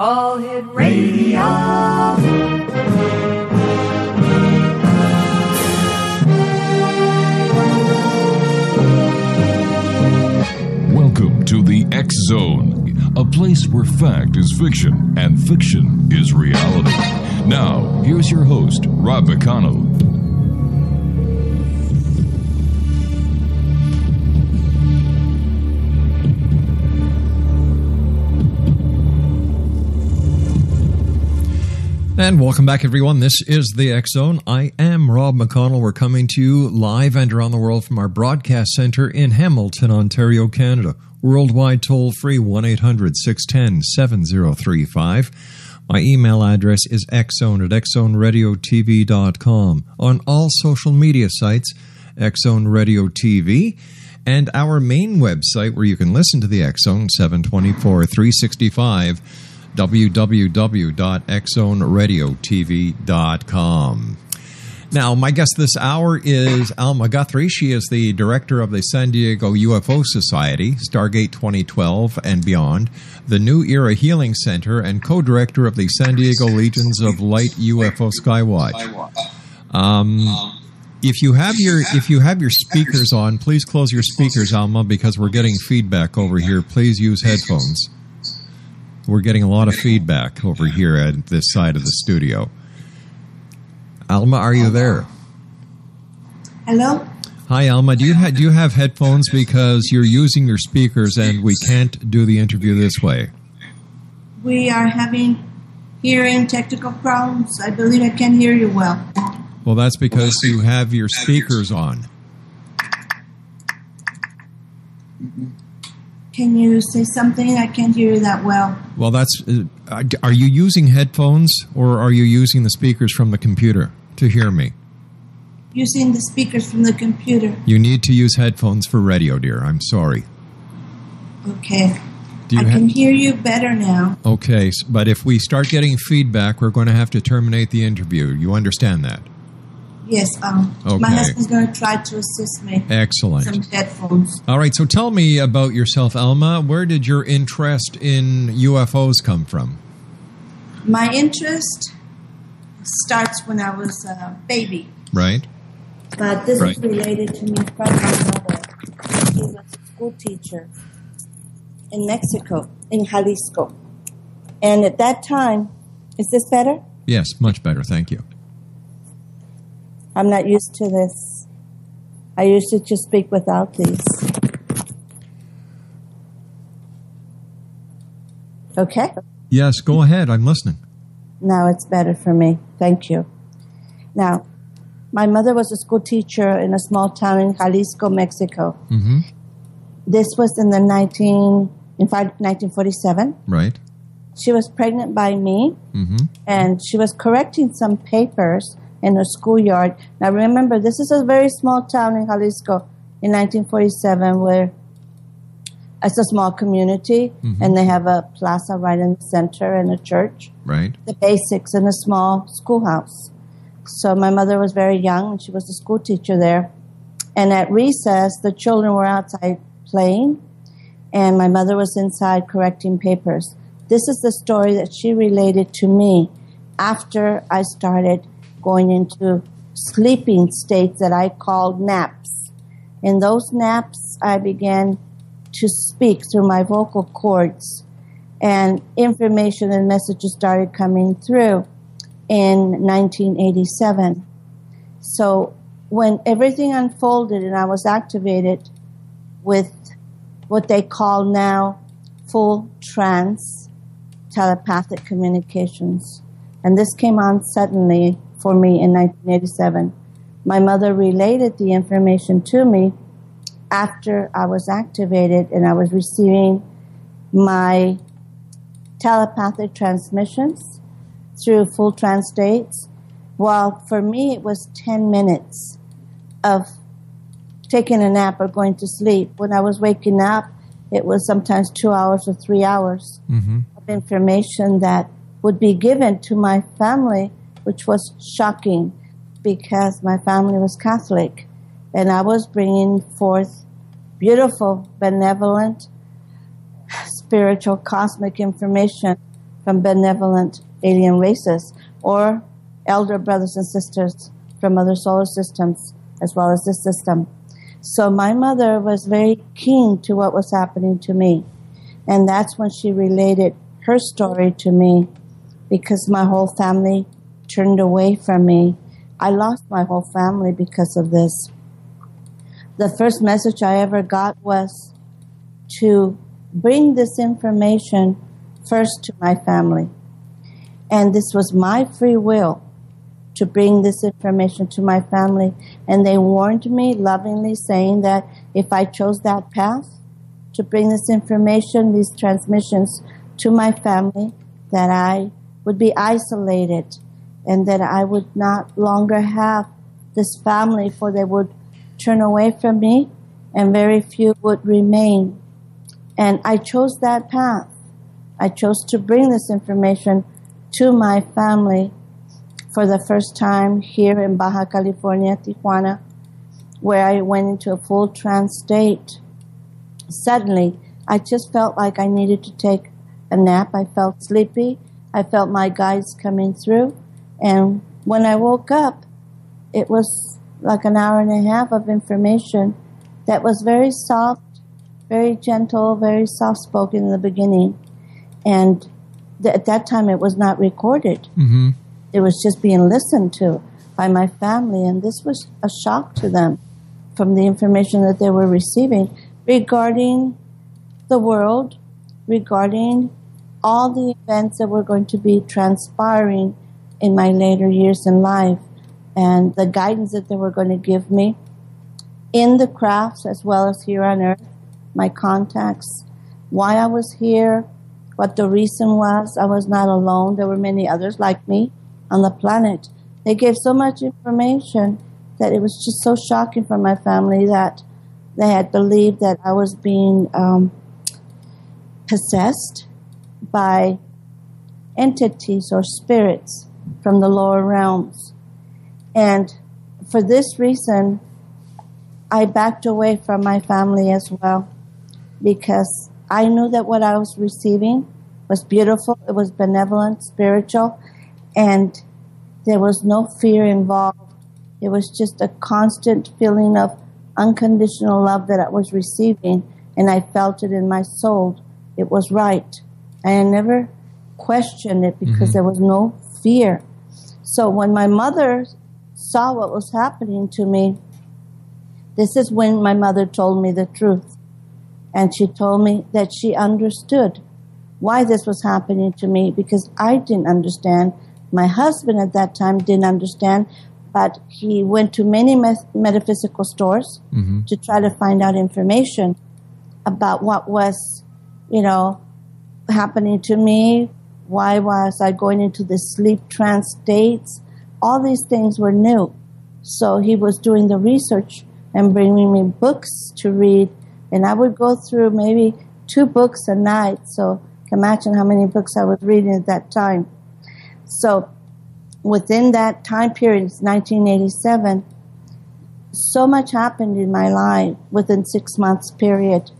All Hit Radio. Welcome to the X Zone, a place where fact is fiction and fiction is reality. Now, here's your host, Rob McConnell. And welcome back, everyone. This is the X Zone. I am Rob McConnell. We're coming to you live and around the world from our broadcast center in Hamilton, Ontario, Canada. Worldwide toll free 1 800 610 7035. My email address is xzone at xzoneradiotv.com. On all social media sites, Xzone Radio TV. And our main website where you can listen to the X Zone 724 365 www.xzoneradiotv.com. Now, my guest this hour is Alma Gutherie. She is the director of the San Diego UFO Society, Stargate 2012 and beyond, the New Era Healing Center, and co director of the San Diego Legions of Light UFO Skywatch. Um, if you have your if you have your speakers on, please close your speakers, Alma, because we're getting feedback over here. Please use headphones. We're getting a lot of feedback over here at this side of the studio. Alma, are you there? Hello? Hi, Alma. Do you ha- do you have headphones because you're using your speakers and we can't do the interview this way? We are having hearing technical problems. I believe I can hear you well. Well, that's because you have your speakers on. Can you say something? I can't hear you that well. Well, that's. Uh, are you using headphones or are you using the speakers from the computer to hear me? Using the speakers from the computer. You need to use headphones for radio, dear. I'm sorry. Okay. I can hear you better now. Okay, but if we start getting feedback, we're going to have to terminate the interview. You understand that? Yes, um, my husband's going to try to assist me. Excellent. Some headphones. All right, so tell me about yourself, Alma. Where did your interest in UFOs come from? My interest starts when I was a baby, Right? but this Right. is related to me from my mother. She was a school teacher in Mexico, in Jalisco. And at that time, is this better? Yes, much better. Thank you. I'm not used to this. I used to just speak without these. Okay? Yes, go ahead. I'm listening. Now it's better for me. Thank you. Now, my mother was a school teacher in a small town in Jalisco, Mexico. hmm This was in the 19, in fact, 1947. Right? She was pregnant by me, hmm and she was correcting some papers in her schoolyard. Now, remember, this is a very small town in Jalisco in 1947 where it's a small community Mhm. and they have a plaza right in the center and a church. Right? The basics in a small schoolhouse. So my mother was very young and she was a school teacher there. And at recess, the children were outside playing and my mother was inside correcting papers. This is the story that she related to me after I started going into sleeping states that I called naps. In those naps, I began to speak through my vocal cords, and information and messages started coming through in 1987. So when everything unfolded and I was activated with what they call now full trance telepathic communications, and this came on suddenly for me in 1987. My mother related the information to me after I was activated and I was receiving my telepathic transmissions through full trance states. While for me, it was 10 minutes of taking a nap or going to sleep. When I was waking up, it was sometimes two hours or three hours mm-hmm. of information that would be given to my family, which was shocking because my family was Catholic. And I was bringing forth beautiful, benevolent, spiritual, cosmic information from benevolent alien races or elder brothers and sisters from other solar systems as well as this system. So my mother was very keen to what was happening to me. And that's when she related her story to me because my whole family turned away from me. I lost my whole family because of this. The first message I ever got was to bring this information first to my family. And this was my free will to bring this information to my family. And they warned me lovingly, saying that if I chose that path to bring this information, these transmissions to my family, that I would be isolated and that I would not longer have this family, for they would turn away from me and very few would remain. And I chose that path. I chose to bring this information to my family for the first time here in Baja California, Tijuana, where I went into a full trance state. Suddenly, I just felt like I needed to take a nap. I felt sleepy. I felt my guides coming through. And when I woke up, it was like an hour and a half of information that was very soft, very gentle, very soft spoken in the beginning. And th- at that time, it was not recorded. Mm-hmm. It was just being listened to by my family, and this was a shock to them from the information that they were receiving regarding the world, regarding all the events that were going to be transpiring in my later years in life, and the guidance that they were going to give me in the crafts as well as here on earth, my contacts, why I was here, what the reason was. I was not alone. There were many others like me on the planet. They gave so much information that it was just so shocking for my family that they had believed that I was being um, possessed by entities or spirits from the lower realms. And for this reason, I backed away from my family as well because I knew that what I was receiving was beautiful, it was benevolent, spiritual, and there was no fear involved. It was just a constant feeling of unconditional love that I was receiving, and I felt it in my soul. It was right. I never questioned it because mm-hmm. there was no fear. So when my mother saw what was happening to me, this is when my mother told me the truth. And she told me that she understood why this was happening to me because I didn't understand. My husband at that time didn't understand, but he went to many metaphysical stores mm-hmm. to try to find out information about what was, you know, happening to me. Why was I going into the sleep trance states? All these things were new. So he was doing the research and bringing me books to read. And I would go through maybe two books a night. So imagine how many books I was reading at that time. So within that time period, it's 1987, so much happened in my life within six months period.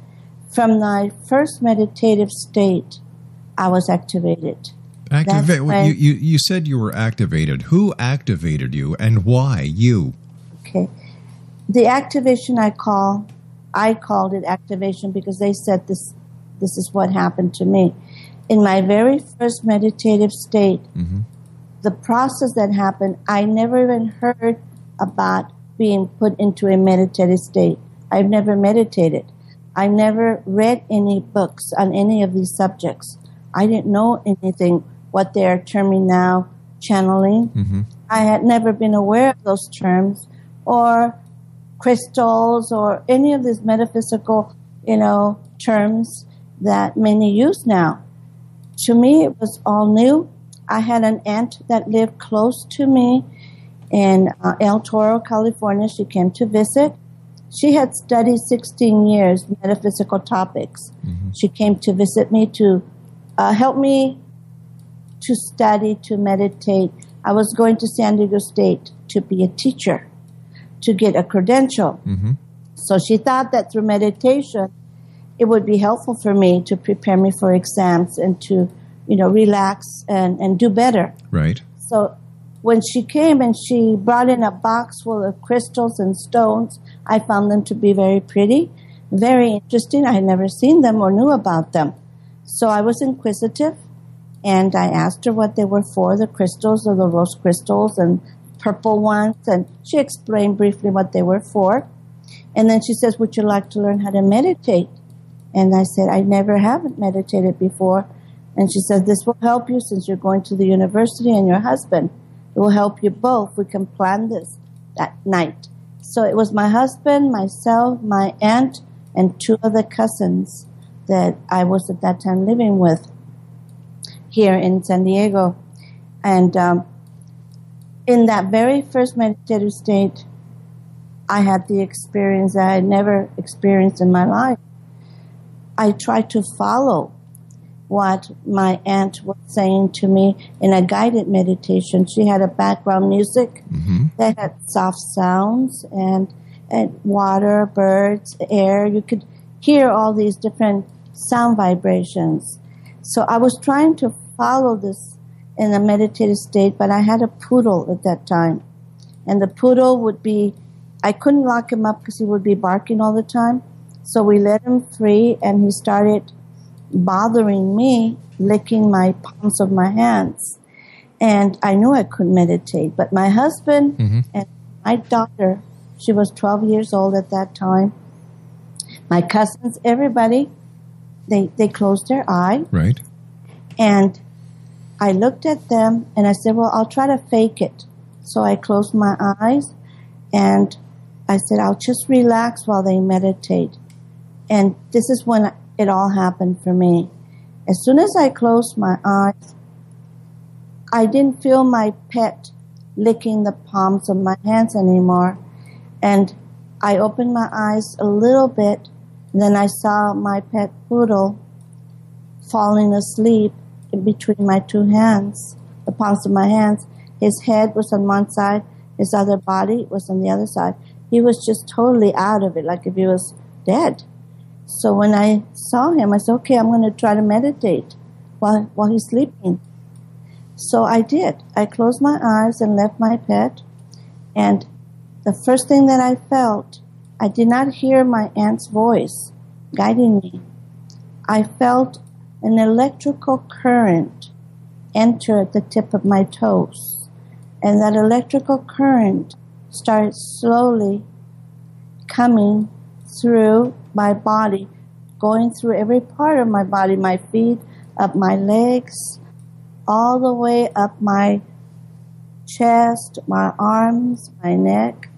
From my first meditative state, I was activated. Activate. When- You, you you said you were activated. Who activated you, and why you? Okay. The activation I call, I called it activation because they said this, this is what happened to me. In my very first meditative state, mm-hmm. the process that happened, I never even heard about being put into a meditative state. I've never meditated. I never read any books on any of these subjects. I didn't know anything what they're terming now channeling. I had never been aware of those terms or crystals or any of these metaphysical, you know, terms that many use now. To me, it was all new. I had an aunt that lived close to me in uh, El Toro, California. She came to visit. She had studied 16 years metaphysical topics. She came to visit me to uh, help me to study, to meditate. I was going to San Diego State to be a teacher, to get a credential. Mm-hmm. So she thought that through meditation, it would be helpful for me to prepare me for exams and to, you know, relax and, and do better. Right. So when she came and she brought in a box full of crystals and stones, I found them to be very pretty, very interesting. I had never seen them or knew about them. So I was inquisitive and I asked her what they were for, the crystals or the rose crystals and purple ones. And she explained briefly what they were for. And then she says, Would you like to learn how to meditate? And I said, I never haven't meditated before. And she said, This will help you since you're going to the university and your husband. It will help you both. We can plan this that night. So it was my husband, myself, my aunt, and two other cousins that I was at that time living with here in San Diego. And um, in that very first meditative state, I had the experience that I had never experienced in my life. I tried to follow what my aunt was saying to me in a guided meditation. She had a background music that had soft sounds and, and water, birds, air. You could hear all these different sound vibrations. So I was trying to follow this in a meditative state, but I had a poodle at that time. And the poodle would be, I couldn't lock him up because he would be barking all the time. So we let him free and he started bothering me, licking my palms of my hands. And I knew I couldn't meditate, but my husband mm-hmm. and my daughter, she was 12 years old at that time, my cousins, everybody, they, they closed their eye Right. and I looked at them and I said, Well, I'll try to fake it. So I closed my eyes and I said, I'll just relax while they meditate. And this is when it all happened for me. As soon as I closed my eyes, I didn't feel my pet licking the palms of my hands anymore. And I opened my eyes a little bit, and then I saw my pet poodle falling asleep between my two hands, the palms of my hands. His head was on one side, his other body was on the other side. He was just totally out of it, like if he was dead. So when I saw him, I said, okay, I'm going to try to meditate while, while he's sleeping. So I did. I closed my eyes and left my pet. And the first thing that I felt, I did not hear my aunt's voice guiding me. I felt an electrical current enter at the tip of my toes. And that electrical current started slowly coming through my body, going through every part of my body, my feet, up my legs, all the way up my chest, my arms, my neck.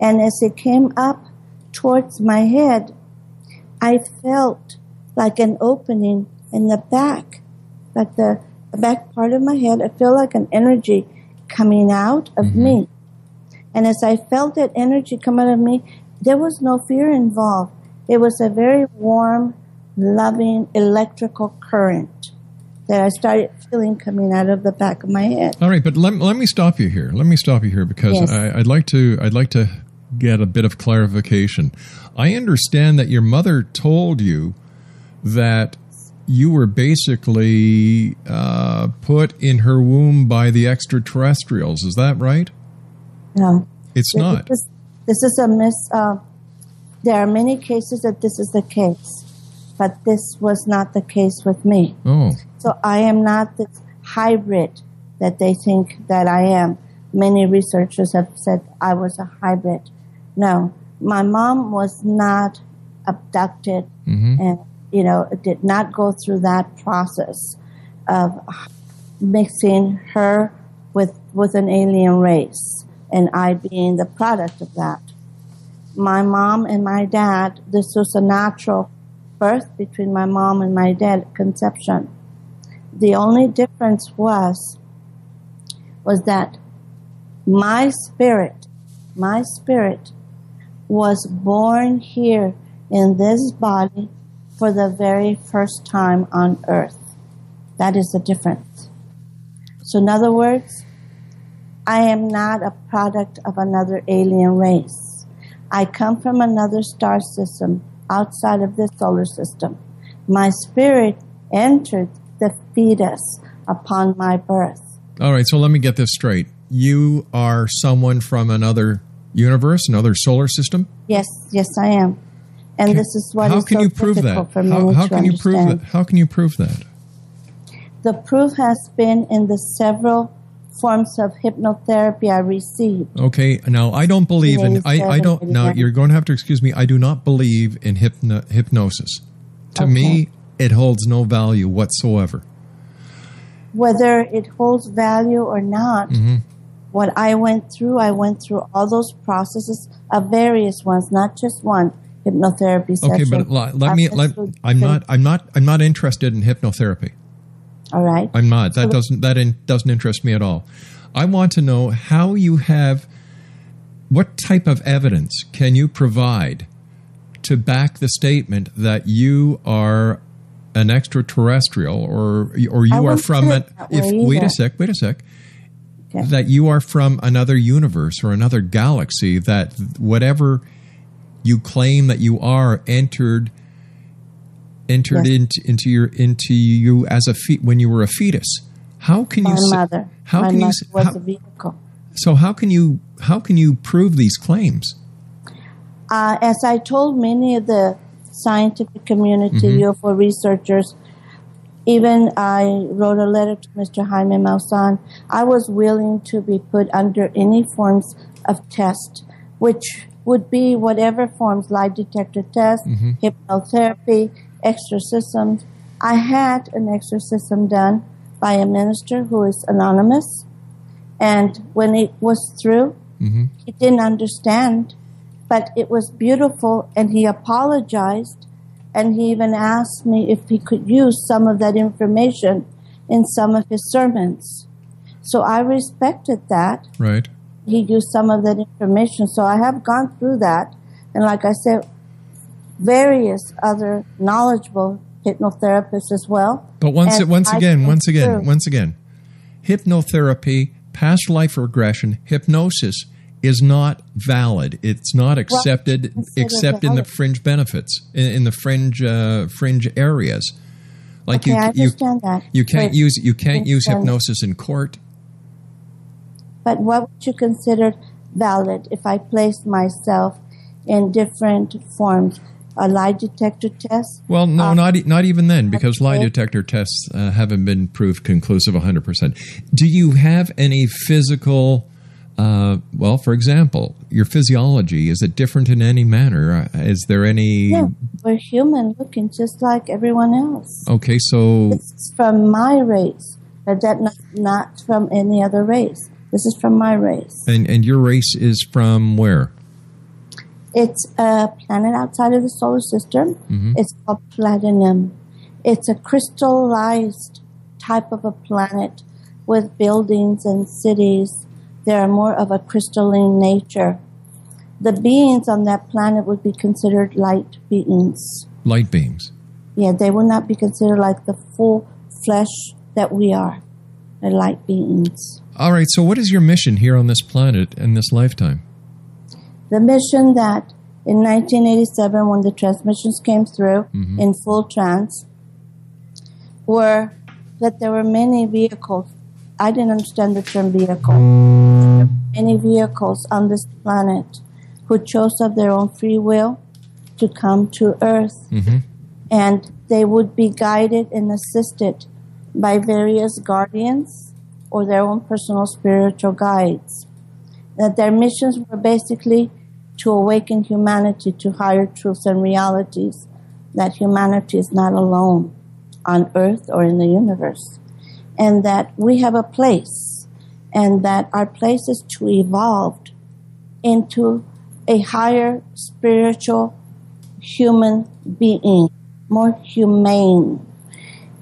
And as it came up towards my head, I felt like an opening in the back, like the, back part of my head. I felt like an energy coming out of mm-hmm. me. And as I felt that energy come out of me, there was no fear involved. It was a very warm, loving electrical current that I started feeling coming out of the back of my head. All right, but let, let me stop you here. Let me stop you here because Yes. I, I'd like to I'd like to get a bit of clarification. I understand that your mother told you that you were basically uh, put in her womb by the extraterrestrials. Is that right? No. It's not. This, this is a mis. Uh, there are many cases that this is the case, but this was not the case with me. Oh, So I am not this hybrid that they think that I am. Many researchers have said I was a hybrid. No, my mom was not abducted and, you know, did not go through that process of mixing her with, with an alien race. and I being the product of that. My mom and my dad, this was a natural birth between my mom and my dad, conception. The only difference was, was that my spirit, my spirit was born here in this body for the very first time on earth. That is the difference. So, in other words, I am not a product of another alien race. I come from another star system outside of this solar system. My spirit entered the fetus upon my birth. All right, so let me get this straight. You are someone from another universe, another solar system? Yes, yes, I am. And Can- this is what how is can so you prove that? for How, how can you prove that? How can you prove that? The proof has been in the several forms of hypnotherapy I received. Okay, now I don't believe in I, I don't now you're going to have to excuse me. I do not believe in hypno, hypnosis. To me, it holds no value whatsoever. Whether it holds value or not, Mm-hmm. what I went through, I went through all those processes of various ones, not just one hypnotherapy Okay, session. but let, let me let I'm not I'm not I'm not interested in hypnotherapy. All right. I'm not. That So- doesn't that in, doesn't interest me at all. I want to know how you have what type of evidence can you provide to back the statement that you are an extraterrestrial or or you I are from an if wait either. a sec, wait a sec. Okay. That you are from another universe or another galaxy that whatever you claim that you are entered entered Yes. into into your into you as a fe- when you were a fetus. How can you my s- mother. How my can mother s- was how- a vehicle. so how can you how can you prove these claims? Uh, as I told many of the scientific community Mm-hmm. UFO researchers, even I wrote a letter to Mr. Jaime Maussan. I was willing to be put under any forms of test, which would be whatever forms, lie detector test, Mm-hmm. hypnotherapy, exorcisms. I had an exorcism done by a minister who is anonymous. And when it was through, he didn't understand, but it was beautiful and he apologized and he even asked me if he could use some of that information in some of his sermons. So I respected that. Right. He used some of that information. So I have gone through that. And like I said, various other knowledgeable hypnotherapists as well. But once once again, once again, through. once again, hypnotherapy, past life regression, hypnosis is not valid. It's not accepted consider except in the fringe benefits in, in the fringe uh, fringe areas. Like Okay, you, I you that. you can't use you can't use hypnosis in court. But what would you consider valid if I placed myself in different forms? A lie detector test? Well, no, Uh, not not even then, because lie detector tests uh, haven't been proved conclusive 100. percent Do you have any physical? Uh, well, for example, your physiology is it different in any manner? Uh, Is there any? Yeah, we're human looking just like everyone else. Okay, so This is from my race, but that not, not from any other race. This is from my race. and and your race is from where? It's a planet outside of the solar system. Mm-hmm. It's called platinum. It's a crystallized type of a planet with buildings and cities. They are more of a crystalline nature. The beings on that planet would be considered light beings. Light beings. Yeah, they would not be considered like the full flesh that we are. They're light beings. All right. So, what is your mission here on this planet in this lifetime? the mission that in 1987 when the transmissions came through mm-hmm. in full trance were that there were many vehicles i didn't understand the term vehicle many vehicles on this planet who chose of their own free will to come to earth mm-hmm. and they would be guided and assisted by various guardians or their own personal spiritual guides that their missions were basically to awaken humanity to higher truths and realities, that humanity is not alone on earth or in the universe, and that we have a place and that our place is to evolve into a higher spiritual human being, more humane,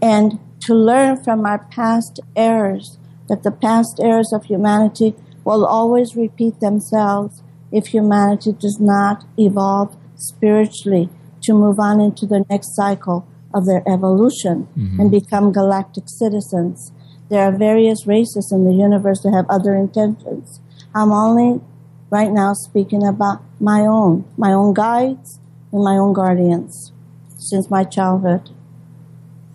and to learn from our past errors that the past errors of humanity will always repeat themselves if humanity does not evolve spiritually to move on into the next cycle of their evolution mm-hmm. and become galactic citizens. There are various races in the universe that have other intentions. I'm only right now speaking about my own, my own guides and my own guardians since my childhood.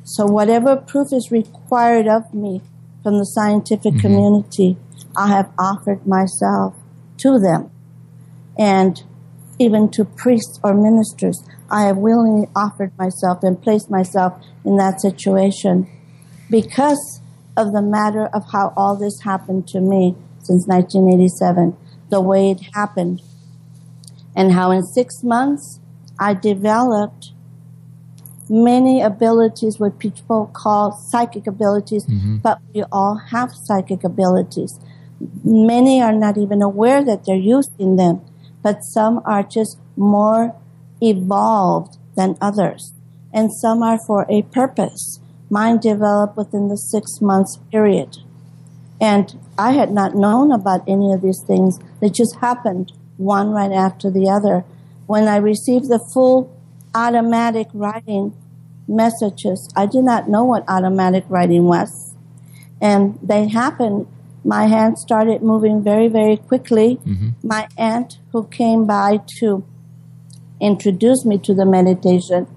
So whatever proof is required of me from the scientific mm-hmm. community, I have offered myself to them. And even to priests or ministers, I have willingly offered myself and placed myself in that situation because of the matter of how all this happened to me since 1987, the way it happened, and how in six months I developed many abilities, what people call psychic abilities, mm-hmm. but we all have psychic abilities. Many are not even aware that they're using them, but some are just more evolved than others, and some are for a purpose. Mine developed within the six months period. And I had not known about any of these things. They just happened one right after the other. When I received the full automatic writing messages, I did not know what automatic writing was. And they happened. My hand started moving very, very quickly. Mm-hmm. My aunt, who came by to introduce me to the meditation,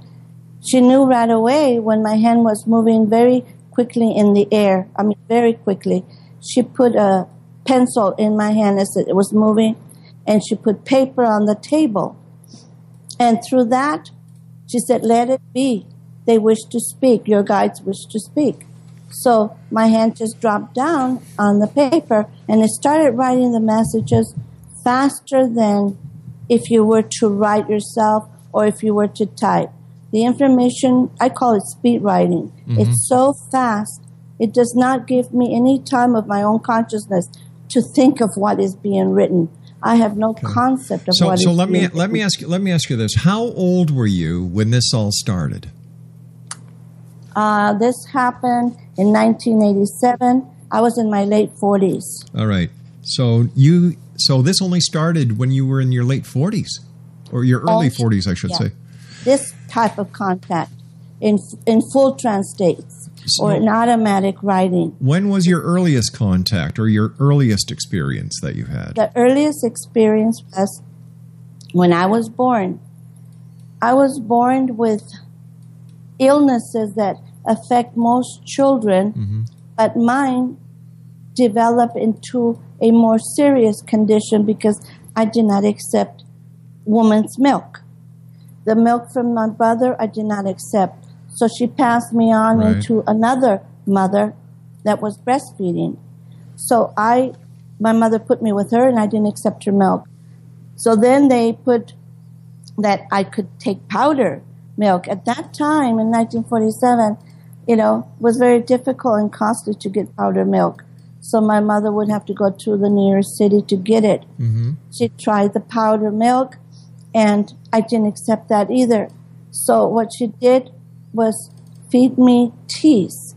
she knew right away when my hand was moving very quickly in the air. I mean, very quickly. She put a pencil in my hand as it was moving, and she put paper on the table. And through that, she said, Let it be. They wish to speak. Your guides wish to speak. So my hand just dropped down on the paper and it started writing the messages faster than if you were to write yourself or if you were to type. The information, I call it speed writing. Mm-hmm. It's so fast, it does not give me any time of my own consciousness to think of what is being written. I have no concept of So, what so let me let me ask you let me ask you this: How old were you when this all started? Uh, this happened in 1987. I was in my late 40s. All right. So you so this only started when you were in your late forties or your early Oh, forties, I should yeah. say. This type of contact in in full trans states or an automatic writing. When was your earliest contact or your earliest experience that you had? The earliest experience was when I was born. I was born with illnesses that affect most children, mm-hmm. but mine developed into a more serious condition because I did not accept woman's milk. The milk from my brother I did not accept. So she passed me on Right. into another mother that was breastfeeding. So I, my mother put me with her and I didn't accept her milk. So then they put that I could take powder milk. At that time in 1947, you know, was very difficult and costly to get powder milk. So my mother would have to go to the nearest city to get it. Mm-hmm. She tried the powder milk and I didn't accept that either. So what she did was feed me teas.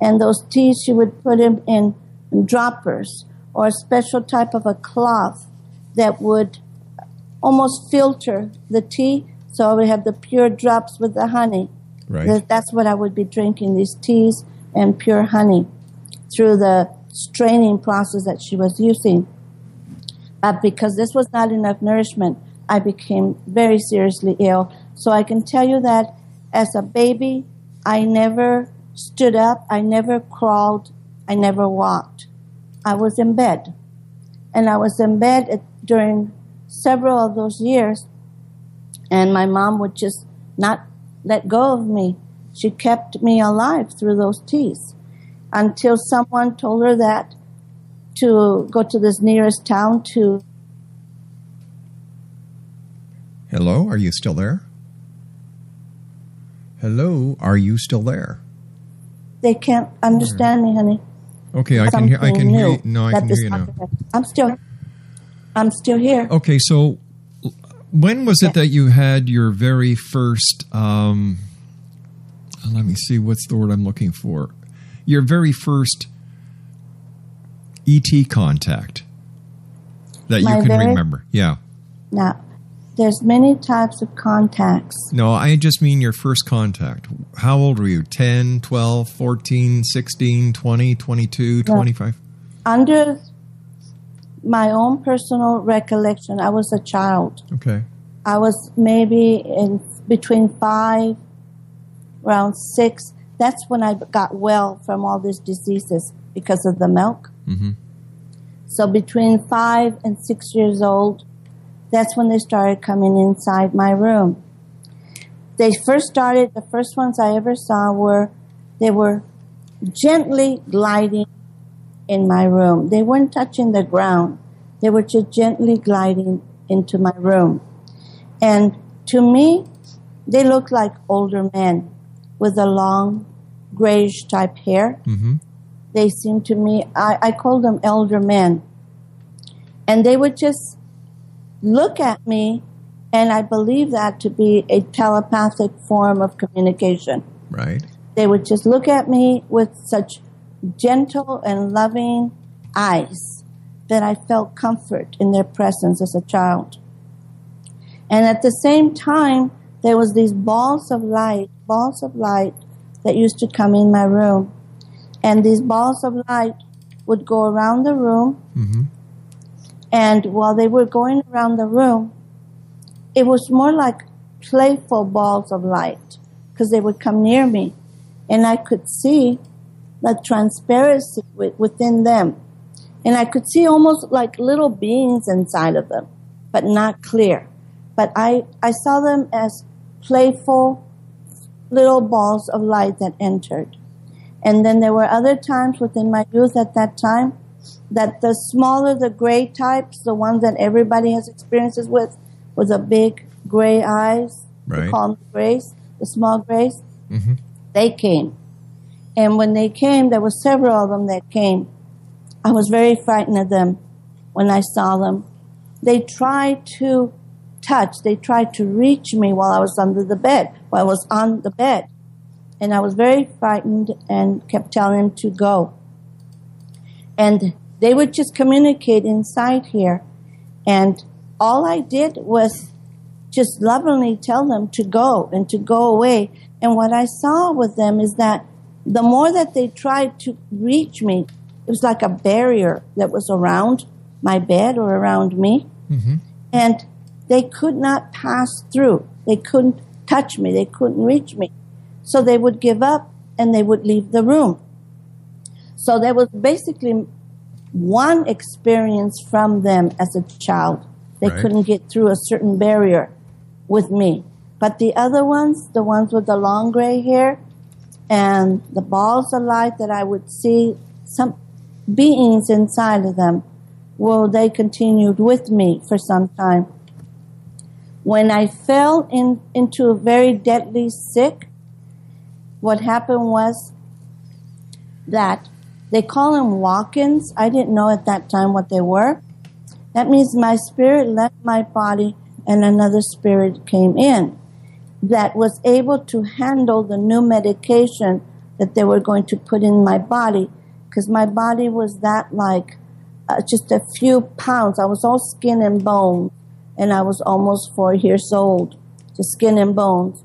And those teas she would put them in droppers or a special type of a cloth that would almost filter the tea so I would have the pure drops with the honey. Right. That's what I would be drinking these teas and pure honey through the straining process that she was using. But because this was not enough nourishment, I became very seriously ill. So I can tell you that as a baby, I never stood up, I never crawled, I never walked. I was in bed. And I was in bed at, during several of those years, and my mom would just not let go of me. She kept me alive through those teeth until someone told her that to go to this nearest town to Hello, are you still there? Hello, are you still there? they can't understand me honey Okay, I can hear. I can hear. You. No, I can hear you now. I'm still, I'm still here. Okay, so when was it that you had your very first? Um, let me see. What's the word I'm looking for? Your very first ET contact that My you can very- remember. Yeah. Now, there's many types of contacts. No, I just mean your first contact. How old were you? 10, 12, 14, 16, 20, 22, 25? Under my own personal recollection, I was a child. Okay. I was maybe in between five, around six. That's when I got well from all these diseases because of the milk. Mhm. So between five and six years old, that's when they started coming inside my room. They first started, the first ones I ever saw were, they were gently gliding in my room. They weren't touching the ground. They were just gently gliding into my room. And to me, they looked like older men with a long grayish type hair. Mm-hmm. They seemed to me, I, I called them elder men. And they would just look at me, and I believe that to be a telepathic form of communication. Right. They would just look at me with such gentle and loving eyes that I felt comfort in their presence as a child. And at the same time, there was these balls of light, balls of light that used to come in my room. And these balls of light would go around the room. Mm-hmm. And while they were going around the room, it was more like playful balls of light because they would come near me and I could see the transparency wi- within them. And I could see almost like little beings inside of them, but not clear. But I, I saw them as playful little balls of light that entered. And then there were other times within my youth at that time that the smaller the gray types, the ones that everybody has experiences with, with the big gray eyes, Right. we call them grays, the small grays, Mm-hmm. they came. And when they came, there were several of them that came. I was very frightened of them when I saw them. They tried to touch, they tried to reach me while I was under the bed, while I was on the bed. And I was very frightened and kept telling them to go. And they would just communicate inside here. And all I did was just lovingly tell them to go and to go away. And what I saw with them is that the more that they tried to reach me, it was like a barrier that was around my bed or around me. Mm-hmm. And they could not pass through. They couldn't touch me. They couldn't reach me. So they would give up and they would leave the room. So there was basically one experience from them as a child. They Right. couldn't get through a certain barrier with me. But the other ones, the ones with the long gray hair and the balls of light that I would see, some beings inside of them, well, they continued with me for some time. When I fell in, into a very deadly sick, what happened was that they call them walk-ins. I didn't know at that time what they were. That means my spirit left my body and another spirit came in that was able to handle the new medication that they were going to put in my body because my body was that like uh, just a few pounds. I was all skin and bone and I was almost four years old, just skin and bones.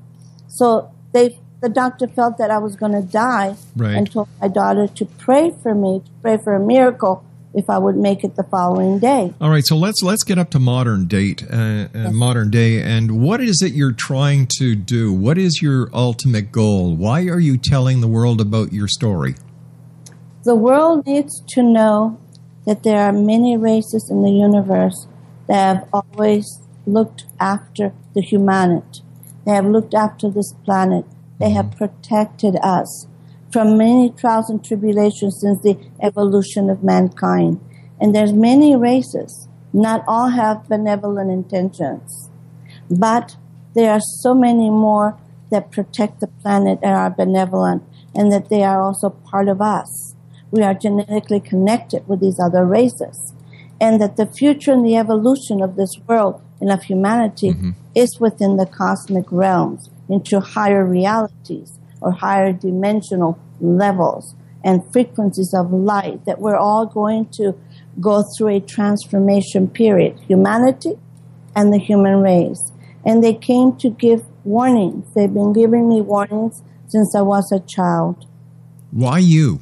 So they, the doctor felt that I was going to die Right. and told my daughter to pray for me, to pray for a miracle if I would make it the following day. All right, so let's let's get up to modern date, uh, uh, modern day, and what is it you're trying to do? What is your ultimate goal? Why are you telling the world about your story? The world needs to know that there are many races in the universe that have always looked after the humanity. They have looked after this planet. They have mm-hmm. protected us from many trials and tribulations since the evolution of mankind. And there's many races. Not all have benevolent intentions. But there are so many more that protect the planet and are benevolent and that they are also part of us. we are genetically connected with these other races. And that the future and the evolution of this world and of humanity mm-hmm. is within the cosmic realms into higher realities or higher dimensional levels and frequencies of light that we're all going to go through a transformation period. Humanity and the human race. And they came to give warnings. They've been giving me warnings since I was a child. Why you?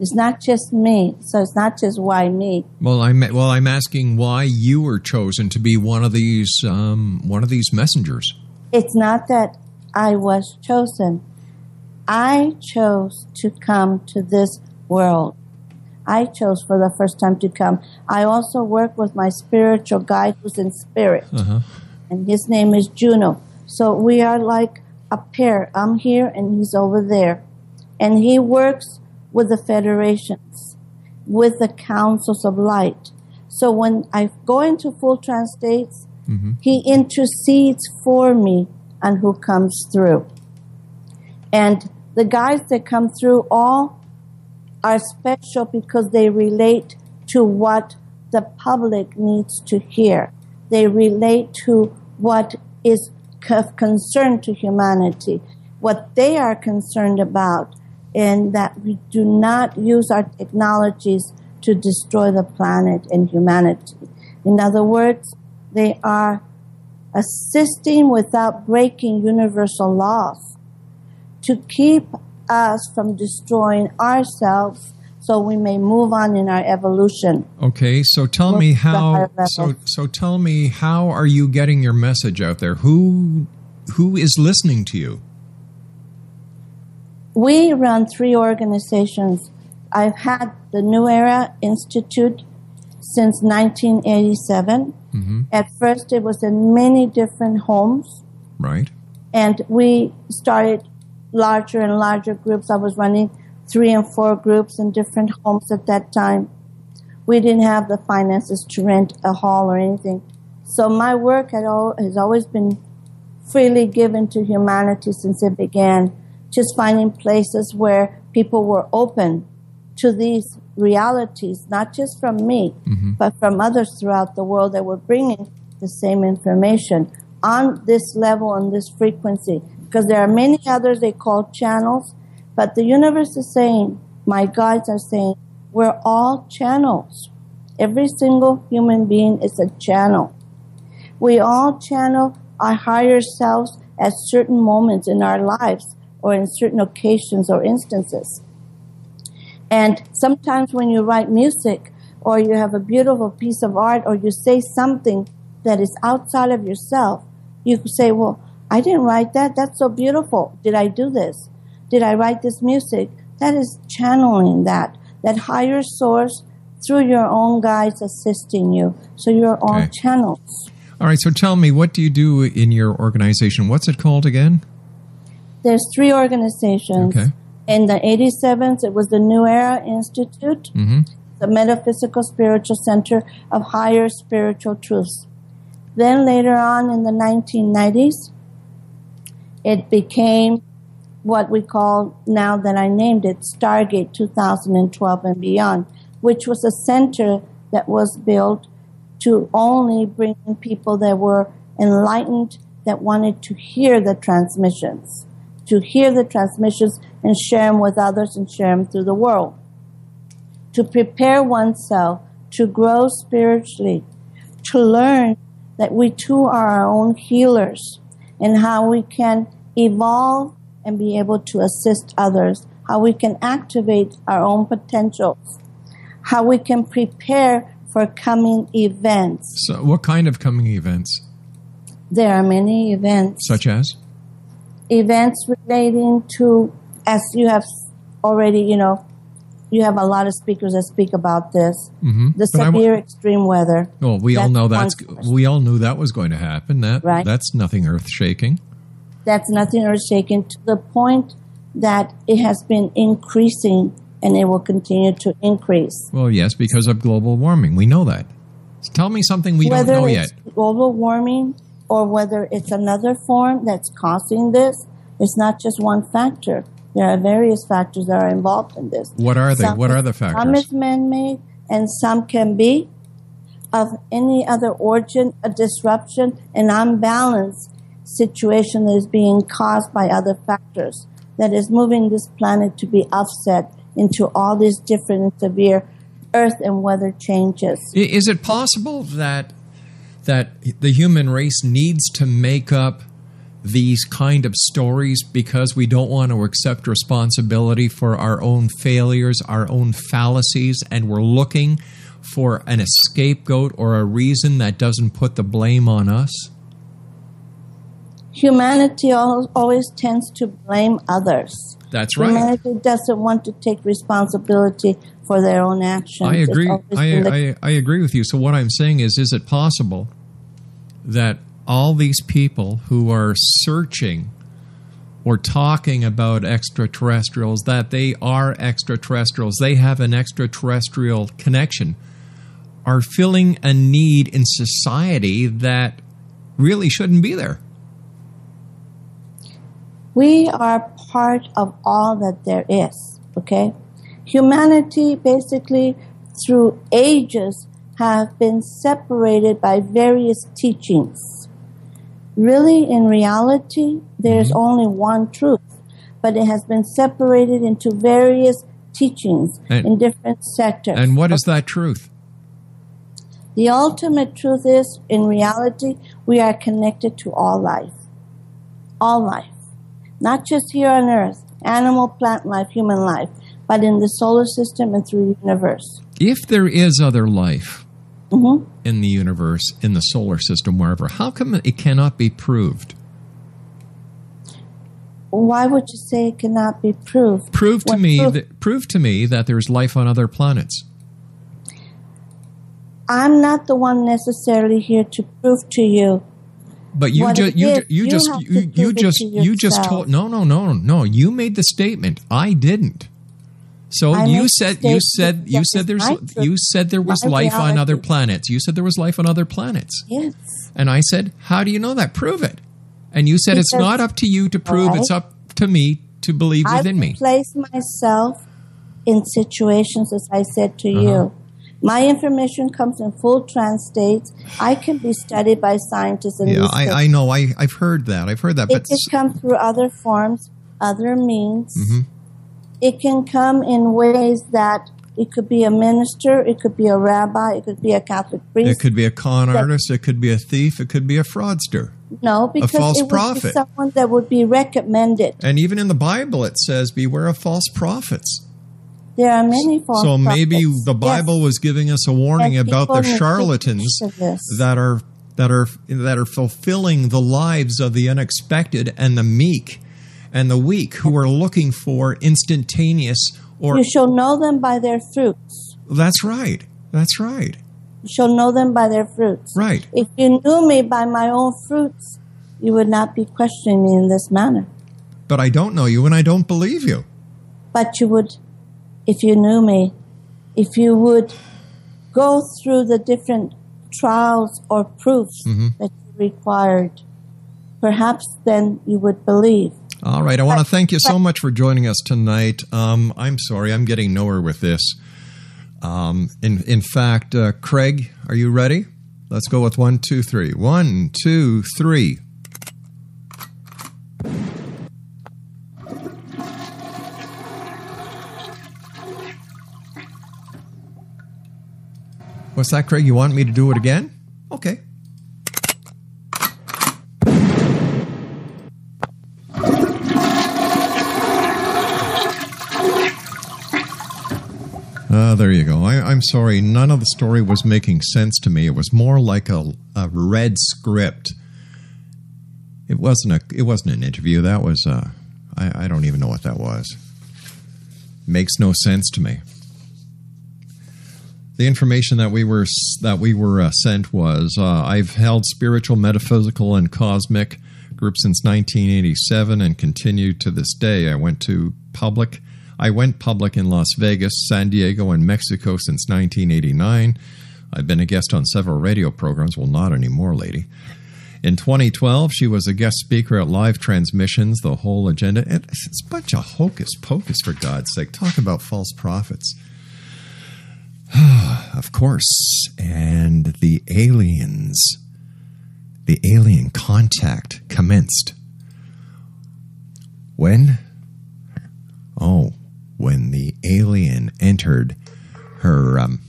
It's not just me, so it's not just why me. Well, I'm well. I'm asking why you were chosen to be one of these um, one of these messengers. It's not that I was chosen. I chose to come to this world. I chose for the first time to come. I also work with my spiritual guide who's in spirit, Uh-huh. and his name is Juno. So we are like a pair. I'm here and he's over there. And he works with the federations, with the councils of light. So when I go into full trance states, Mm-hmm. he intercedes for me and who comes through. And the guys that come through all are special because they relate to what the public needs to hear. They relate to what is of concern to humanity, what they are concerned about, and that we do not use our technologies to destroy the planet and humanity. In other words, they are assisting without breaking universal laws to keep us from destroying ourselves so we may move on in our evolution. Okay, so tell me how. So so tell me how are you getting your message out there? Who who is listening to you? We run three organizations. I've had the New Era Institute since 1987. Mm-hmm. At first, it was in many different homes. Right. and we started larger and larger groups. I was running three and four groups in different homes at that time. We didn't have the finances to rent a hall or anything. So my work had al- has always been freely given to humanity since it began. Just finding places where people were open to these realities, not just from me, mm-hmm. but from others throughout the world that were bringing the same information on this level and this frequency. Because there are many others they call channels, but the universe is saying, my guides are saying, we're all channels. Every single human being is a channel. We all channel our higher selves at certain moments in our lives or in certain occasions or instances. And sometimes when you write music or you have a beautiful piece of art or you say something that is outside of yourself, you say, Well, I didn't write that. That's so beautiful. Did I do this? Did I write this music? That is channeling that, that higher source through your own guides assisting you. So you're all Okay. channels. All right. So tell me, what do you do in your organization? What's it called again? There's three organizations. Okay. In the 87s, it was the New Era Institute, Mm-hmm. the Metaphysical Spiritual Center of Higher Spiritual Truths. Then later on in the 1990s, it became what we call now that I named it Stargate 2012 and beyond, which was a center that was built to only bring in people that were enlightened, that wanted to hear the transmissions, to hear the transmissions and share them with others and share them through the world. To prepare oneself to grow spiritually, to learn that we too are our own healers and how we can evolve and be able to assist others, how we can activate our own potentials, how we can prepare for coming events. So, what kind of coming events, There are many events, such as? events relating to, as you have already, you know, you have a lot of speakers that speak about this. Mm-hmm. The severe extreme weather. Well, we all know that's we all knew that was going to happen. That Right. that's nothing earth shaking. That's nothing earth shaking to the point that it has been increasing and it will continue to increase. Well, yes, because of global warming. We know that. Tell me something we whether don't know it's yet. global warming or whether it's another form that's causing this, it's not just one factor. There are various factors that are involved in this. What are they? What are the factors? Some factors? is man-made, and some can be of any other origin, a disruption, an unbalanced situation that is being caused by other factors that is moving this planet to be offset into all these different and severe earth and weather changes. Is it possible that that the human race needs to make up these kind of stories because we don't want to accept responsibility for our own failures, our own fallacies, and we're looking for an scapegoat or a reason that doesn't put the blame on us? Humanity always tends to blame others. That's right. Humanity doesn't want to take responsibility for their own actions. I agree. been the I, I, I agree with you. So what I'm saying is, is it possible that all these people who are searching or talking about extraterrestrials, that they are extraterrestrials, they have an extraterrestrial connection, are filling a need in society that really shouldn't be there? We are part of all that there is, okay? Humanity basically through ages have been separated by various teachings. Really, in reality, there's mm-hmm. only one truth, but it has been separated into various teachings And- in different sectors. And what is that truth? The ultimate truth is, in reality, we are connected to all life. All life. Not just here on Earth, animal, plant life, human life, but in the solar system and through the universe. If there is other life hmm in the universe, in the solar system, wherever, how come it cannot be proved? Why would you say it cannot be proved? Prove to me proof- that prove to me that there's life on other planets. I'm not the one necessarily here to prove to you. But you just you, you you just you, you just you just told no no no no you made the statement I didn't. So I you said you said you said there's you said there was life on other planets. You said there was life on other planets. Yes. And I said, "How do you know that? Prove it." And you said it's not up to you to prove, Alright. it's up to me to believe within me. I place myself in situations, as I said to Uh-huh. you. My information comes in full trance states. I can be studied by scientists Yeah, I, I know. I, I've heard that. I've heard that. But It can come through other forms, other means. Mm-hmm. It can come in ways that it could be a minister, it could be a rabbi, it could be a Catholic priest. it could be a con artist. It could be a thief. It could be a fraudster. no, because false it would prophet. be someone that would be recommended. And even in the Bible, it says, "Beware of false prophets." There are many false so maybe prophets. the Bible Yes. was giving us a warning And about the people need to charlatans that are that are that are fulfilling the lives of the unexpected and the meek and the weak who are looking for instantaneous or You shall know them by their fruits. that's right that's right You shall know them by their fruits. right If you knew me by my own fruits, you would not be questioning me in this manner. but I don't know you and I don't believe you But you would, if you knew me, if you would go through the different trials or proofs Mm-hmm. that you required, perhaps then you would believe. All right I want to thank you so much for joining us tonight. Um, I'm sorry I'm getting nowhere with this. Um, in in fact uh, Craig are you ready? Let's go with one two three. One two three. What's that, Craig? You want me to do it again? Okay. Uh, there you go. I, I'm sorry. None of the story was making sense to me. It was more like a, a read script. It wasn't a. It wasn't an interview. That was. Uh, I, I don't even know what that was. Makes no sense to me. The information that we were that we were uh, sent was uh, I've held spiritual, metaphysical, and cosmic groups since 1987 and continue to this day. I went to public. I went public in Las Vegas, San Diego, and Mexico since 1989. I've been a guest on several radio programs. Well, not anymore, lady. In 2012, she was a guest speaker at live transmissions, the whole agenda. It's a bunch of hocus pocus, for God's sake. Talk about false prophets. of course. And the aliens, the alien contact commenced. When? Oh, when the alien entered her, um,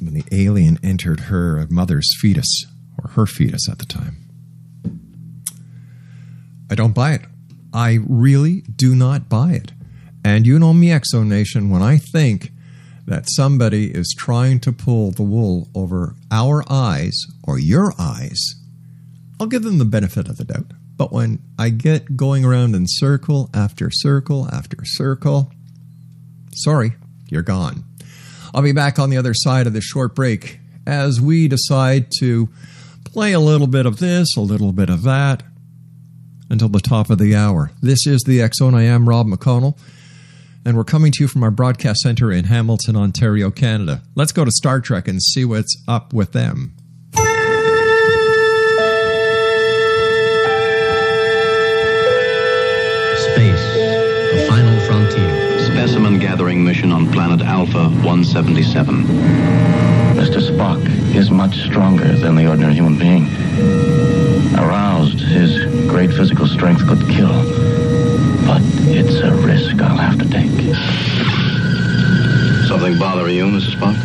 when the alien entered her mother's fetus, or her fetus at the time. I don't buy it. I really do not buy it. And you know me, Exo Nation, when I think that somebody is trying to pull the wool over our eyes or your eyes, I'll give them the benefit of the doubt. But when I get going around in circle after circle after circle, sorry, you're gone. I'll be back on the other side of this short break as we decide to play a little bit of this, a little bit of that, until the top of the hour. This is the Zone. I am Rob McConnell, and we're coming to you from our broadcast center in Hamilton, Ontario, Canada. Let's go to Star Trek and see what's up with them. Space, the final frontier. Specimen gathering mission on planet Alpha 177. Mr. Spock is much stronger than the ordinary human being. Aroused, his great physical strength could kill. But it's a risk I'll have to take. Something bother you, Mrs. Spock?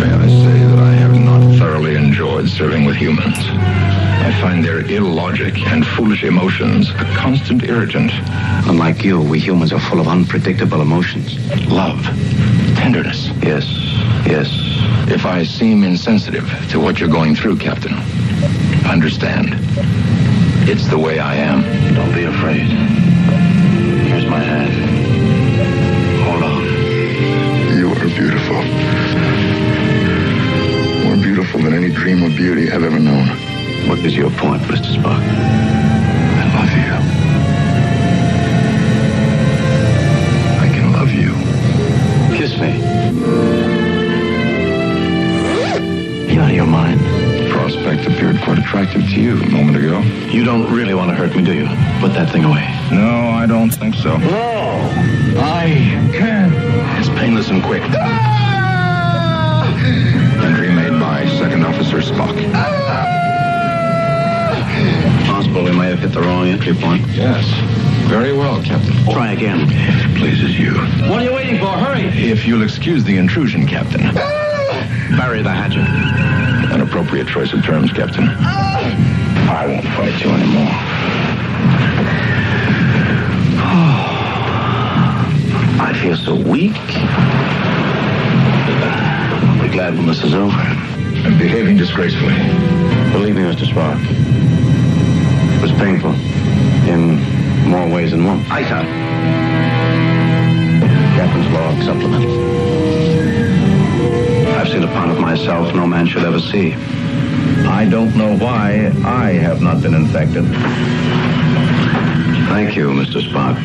May I say that I have not thoroughly enjoyed serving with humans. I find their illogic and foolish emotions a constant irritant. Unlike you, we humans are full of unpredictable emotions. Love, tenderness. Yes, yes. If I seem insensitive to what you're going through, Captain, understand. It's the way I am. Don't be afraid. Here's my hand. Hold on. You are beautiful. More beautiful than any dream of beauty I've ever known. What is your point, Mr. Spock? I love you. I can love you. Kiss me. You out of your mind? The prospect appeared quite attractive to you a moment ago. You don't really want to hurt me, do you? Put that thing away. No, I don't think so. No! I can. It's painless and quick. Ah! Entry made by Second Officer Spock. Ah! Possible we may have hit the wrong entry point. Yes. Very well, Captain. Try again. If it pleases you. What are you waiting for? Hurry! If you'll excuse the intrusion, Captain. Ah! Bury the hatchet. An appropriate choice of terms, Captain. Ah! I won't fight you anymore. I feel so weak. I'll be glad when this is over. I'm behaving disgracefully. Believe me, Mr. Spock. It was painful. In more ways than one. I out. Captain's log supplement. I've seen a part of myself no man should ever see. I don't know why I have not been infected. Thank you, Mr. Spock.